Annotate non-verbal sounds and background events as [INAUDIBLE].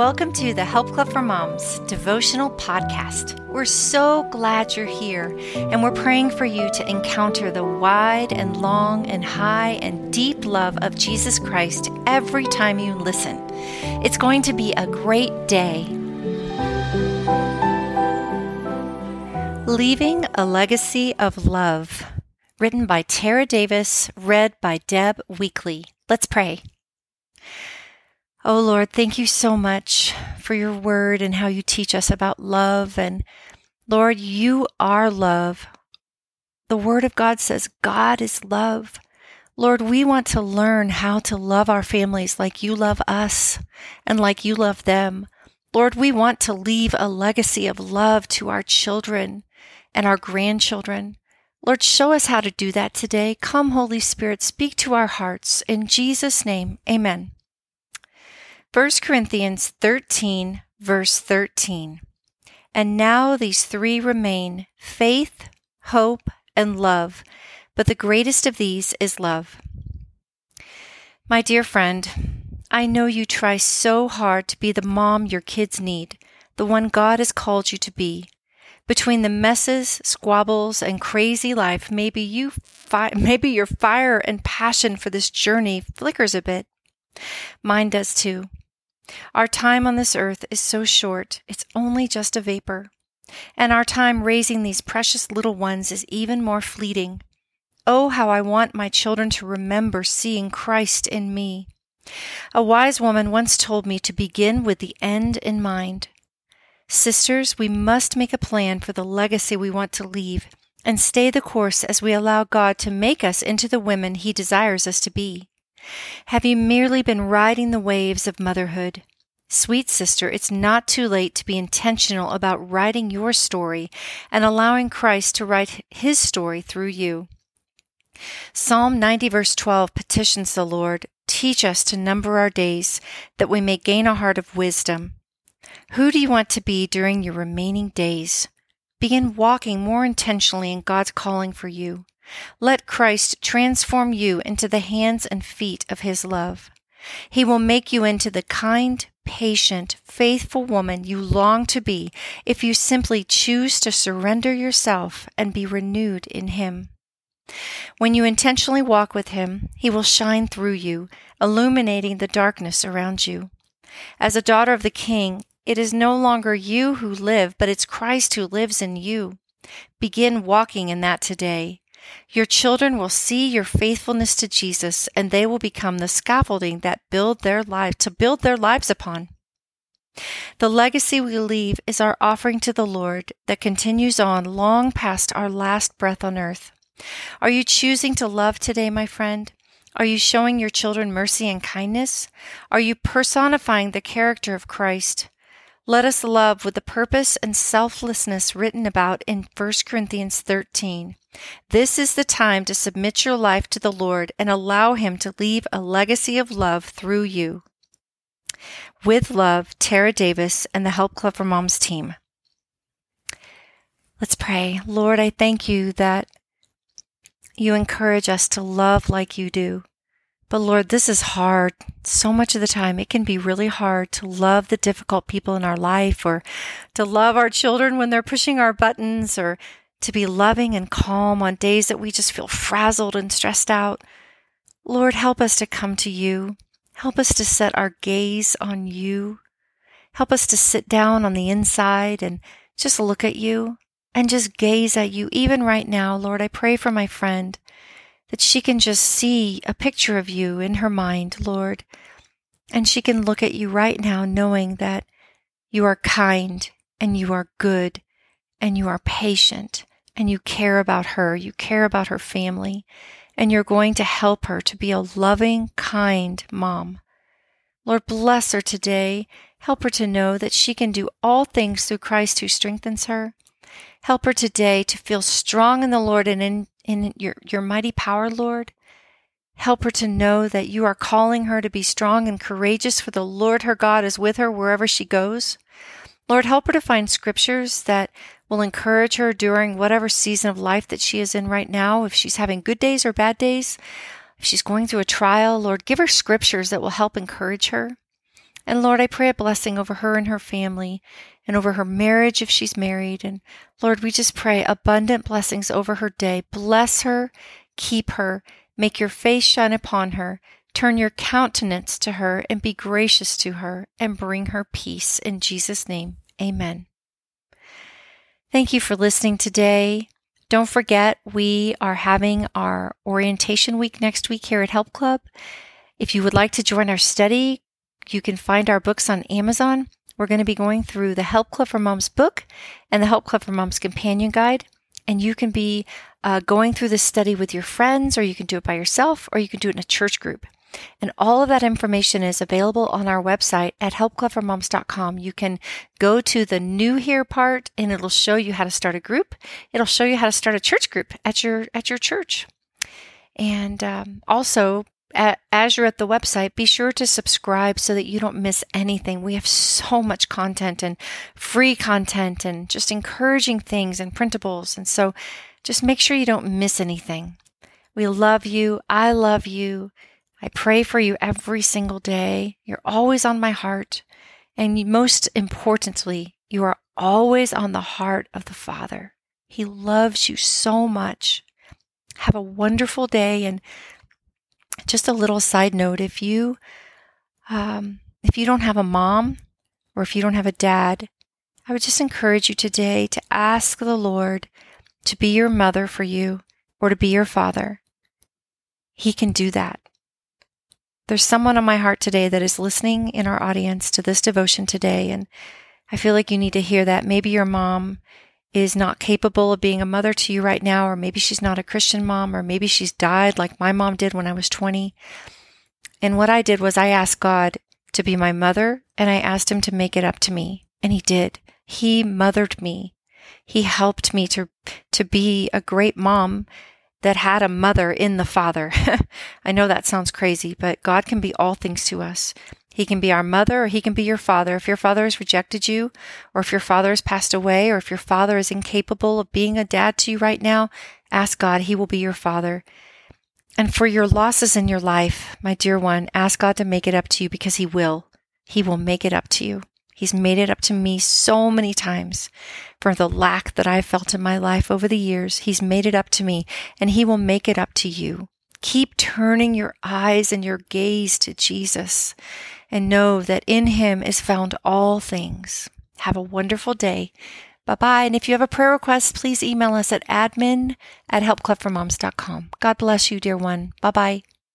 Welcome to the Help Club for Moms devotional podcast. We're so glad you're here, and we're praying for you to encounter the wide and long and high and deep love of Jesus Christ every time you listen. It's going to be a great day. Leaving a Legacy of Love, written by Tara Davis, read by Deb Weekly. Let's pray. Oh Lord, thank you so much for your word and how you teach us about love. And Lord, you are love. The word of God says God is love. Lord, we want to learn how to love our families like you love us and like you love them. Lord, we want to leave a legacy of love to our children and our grandchildren. Lord, show us how to do that today. Come, Holy Spirit, speak to our hearts. In Jesus' name, amen. 1 Corinthians 13, verse 13. And now these three remain faith, hope, and love, but the greatest of these is love. My dear friend, I know you try so hard to be the mom your kids need, the one God has called you to be. Between the messes, squabbles, and crazy life, maybe you fi- [LAUGHS] maybe your fire and passion for this journey flickers a bit. Mine does too. Our time on this earth is so short, it's only just a vapor. And our time raising these precious little ones is even more fleeting. Oh, how I want my children to remember seeing Christ in me. A wise woman once told me to begin with the end in mind. Sisters, we must make a plan for the legacy we want to leave and stay the course as we allow God to make us into the women He desires us to be. Have you merely been riding the waves of motherhood? Sweet sister, it's not too late to be intentional about writing your story and allowing Christ to write his story through you. Psalm 90 verse 12 petitions the Lord, teach us to number our days that we may gain a heart of wisdom. Who do you want to be during your remaining days? Begin walking more intentionally in God's calling for you. Let Christ transform you into the hands and feet of his love. He will make you into the kind, patient, faithful woman you long to be if you simply choose to surrender yourself and be renewed in him. When you intentionally walk with him, he will shine through you, illuminating the darkness around you. As a daughter of the King, it is no longer you who live, but it's Christ who lives in you. Begin walking in that today. Your children will see your faithfulness to Jesus and they will become the scaffolding that build their life to build their lives upon. The legacy we leave is our offering to the Lord that continues on long past our last breath on earth. Are you choosing to love today, my friend? Are you showing your children mercy and kindness? Are you personifying the character of Christ? Let us love with the purpose and selflessness written about in 1 Corinthians 13. This is the time to submit your life to the Lord and allow Him to leave a legacy of love through you. With love, Tara Davis and the Help Club for Moms team. Let's pray. Lord, I thank you that you encourage us to love like you do. But Lord, this is hard. So much of the time, it can be really hard to love the difficult people in our life or to love our children when they're pushing our buttons or to be loving and calm on days that we just feel frazzled and stressed out. Lord, help us to come to you. Help us to set our gaze on you. Help us to sit down on the inside and just look at you and just gaze at you. Even right now, Lord, I pray for my friend that she can just see a picture of you in her mind, Lord. And she can look at you right now knowing that you are kind and you are good and you are patient and you care about her. You care about her family and you're going to help her to be a loving, kind mom. Lord, bless her today. Help her to know that she can do all things through Christ who strengthens her. Help her today to feel strong in the Lord and in in your, your mighty power, Lord. Help her to know that you are calling her to be strong and courageous, for the Lord her God is with her wherever she goes. Lord, help her to find scriptures that will encourage her during whatever season of life that she is in right now. If she's having good days or bad days, if she's going through a trial, Lord, give her scriptures that will help encourage her. And Lord, I pray a blessing over her and her family and over her marriage if she's married. And Lord, we just pray abundant blessings over her day. Bless her, keep her, make your face shine upon her, turn your countenance to her, and be gracious to her, and bring her peace. In Jesus' name, amen. Thank you for listening today. Don't forget, we are having our orientation week next week here at Help Club. If you would like to join our study, you can find our books on Amazon. We're going to be going through the Help Club for Moms book and the Help Club for Moms companion guide. And you can be uh, going through this study with your friends, or you can do it by yourself, or you can do it in a church group. And all of that information is available on our website at helpclubformoms.com. You can go to the new here part and it'll show you how to start a group. It'll show you how to start a church group at your, at your church. And um, also, as you're at the website, be sure to subscribe so that you don't miss anything. We have so much content and free content and just encouraging things and printables. And so just make sure you don't miss anything. We love you. I love you. I pray for you every single day. You're always on my heart. And most importantly, you are always on the heart of the Father. He loves you so much. Have a wonderful day. And just a little side note if you, um, if you don't have a mom or if you don't have a dad, I would just encourage you today to ask the Lord to be your mother for you or to be your father. He can do that. There's someone on my heart today that is listening in our audience to this devotion today, and I feel like you need to hear that. Maybe your mom is not capable of being a mother to you right now, or maybe she's not a Christian mom, or maybe she's died like my mom did when I was 20. And what I did was I asked God to be my mother, and I asked Him to make it up to me, and He did. He mothered me. He helped me to, to be a great mom that had a mother in the Father. [LAUGHS] I know that sounds crazy, but God can be all things to us. He can be our mother or he can be your father. If your father has rejected you, or if your father has passed away, or if your father is incapable of being a dad to you right now, ask God. He will be your father. And for your losses in your life, my dear one, ask God to make it up to you because he will. He will make it up to you. He's made it up to me so many times for the lack that I've felt in my life over the years. He's made it up to me and he will make it up to you. Keep turning your eyes and your gaze to Jesus and know that in him is found all things. Have a wonderful day. Bye bye. And if you have a prayer request, please email us at admin at helpclubformoms.com. God bless you, dear one. Bye bye.